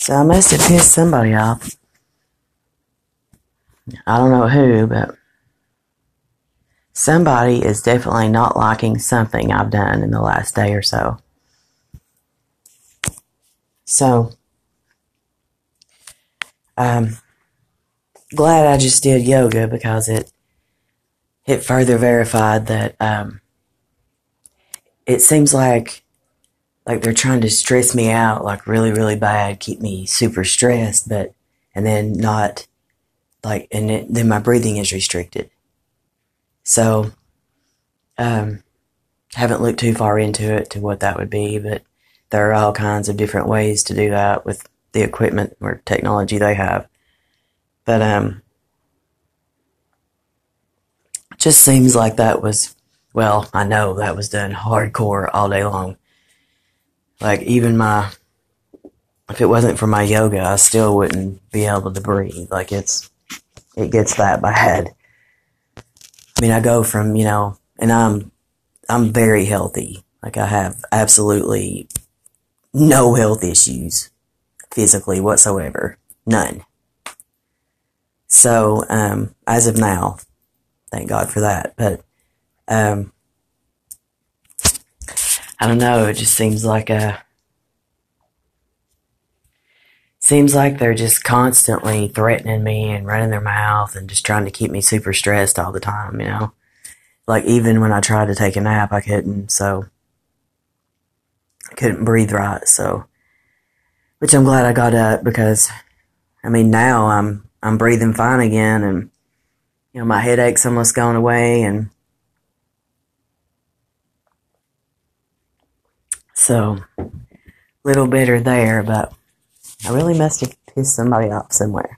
So I must have pissed somebody off. I don't know who, but somebody is definitely not liking something I've done in the last day or so. So, um, glad I just did yoga because it it further verified that um, it seems like like they're trying to stress me out like really really bad, keep me super stressed, but and then not like and it, then my breathing is restricted. So, um, haven't looked too far into it to what that would be, but there are all kinds of different ways to do that with the equipment or technology they have. But um, just seems like that was well, I know that was done hardcore all day long. Like even my if it wasn't for my yoga, I still wouldn't be able to breathe. Like it's it gets that bad. I mean, I go from, you know, and I'm I'm very healthy. Like I have absolutely no health issues physically whatsoever. None. So, um, as of now, thank God for that. But, um, I don't know. It just seems like a, seems like they're just constantly threatening me and running their mouth and just trying to keep me super stressed all the time, you know? Like even when I tried to take a nap, I couldn't, so I couldn't breathe right, so which I'm glad I got up because I mean now I'm I'm breathing fine again and you know my headache's almost gone away and so little better there, but I really must have pissed somebody off somewhere.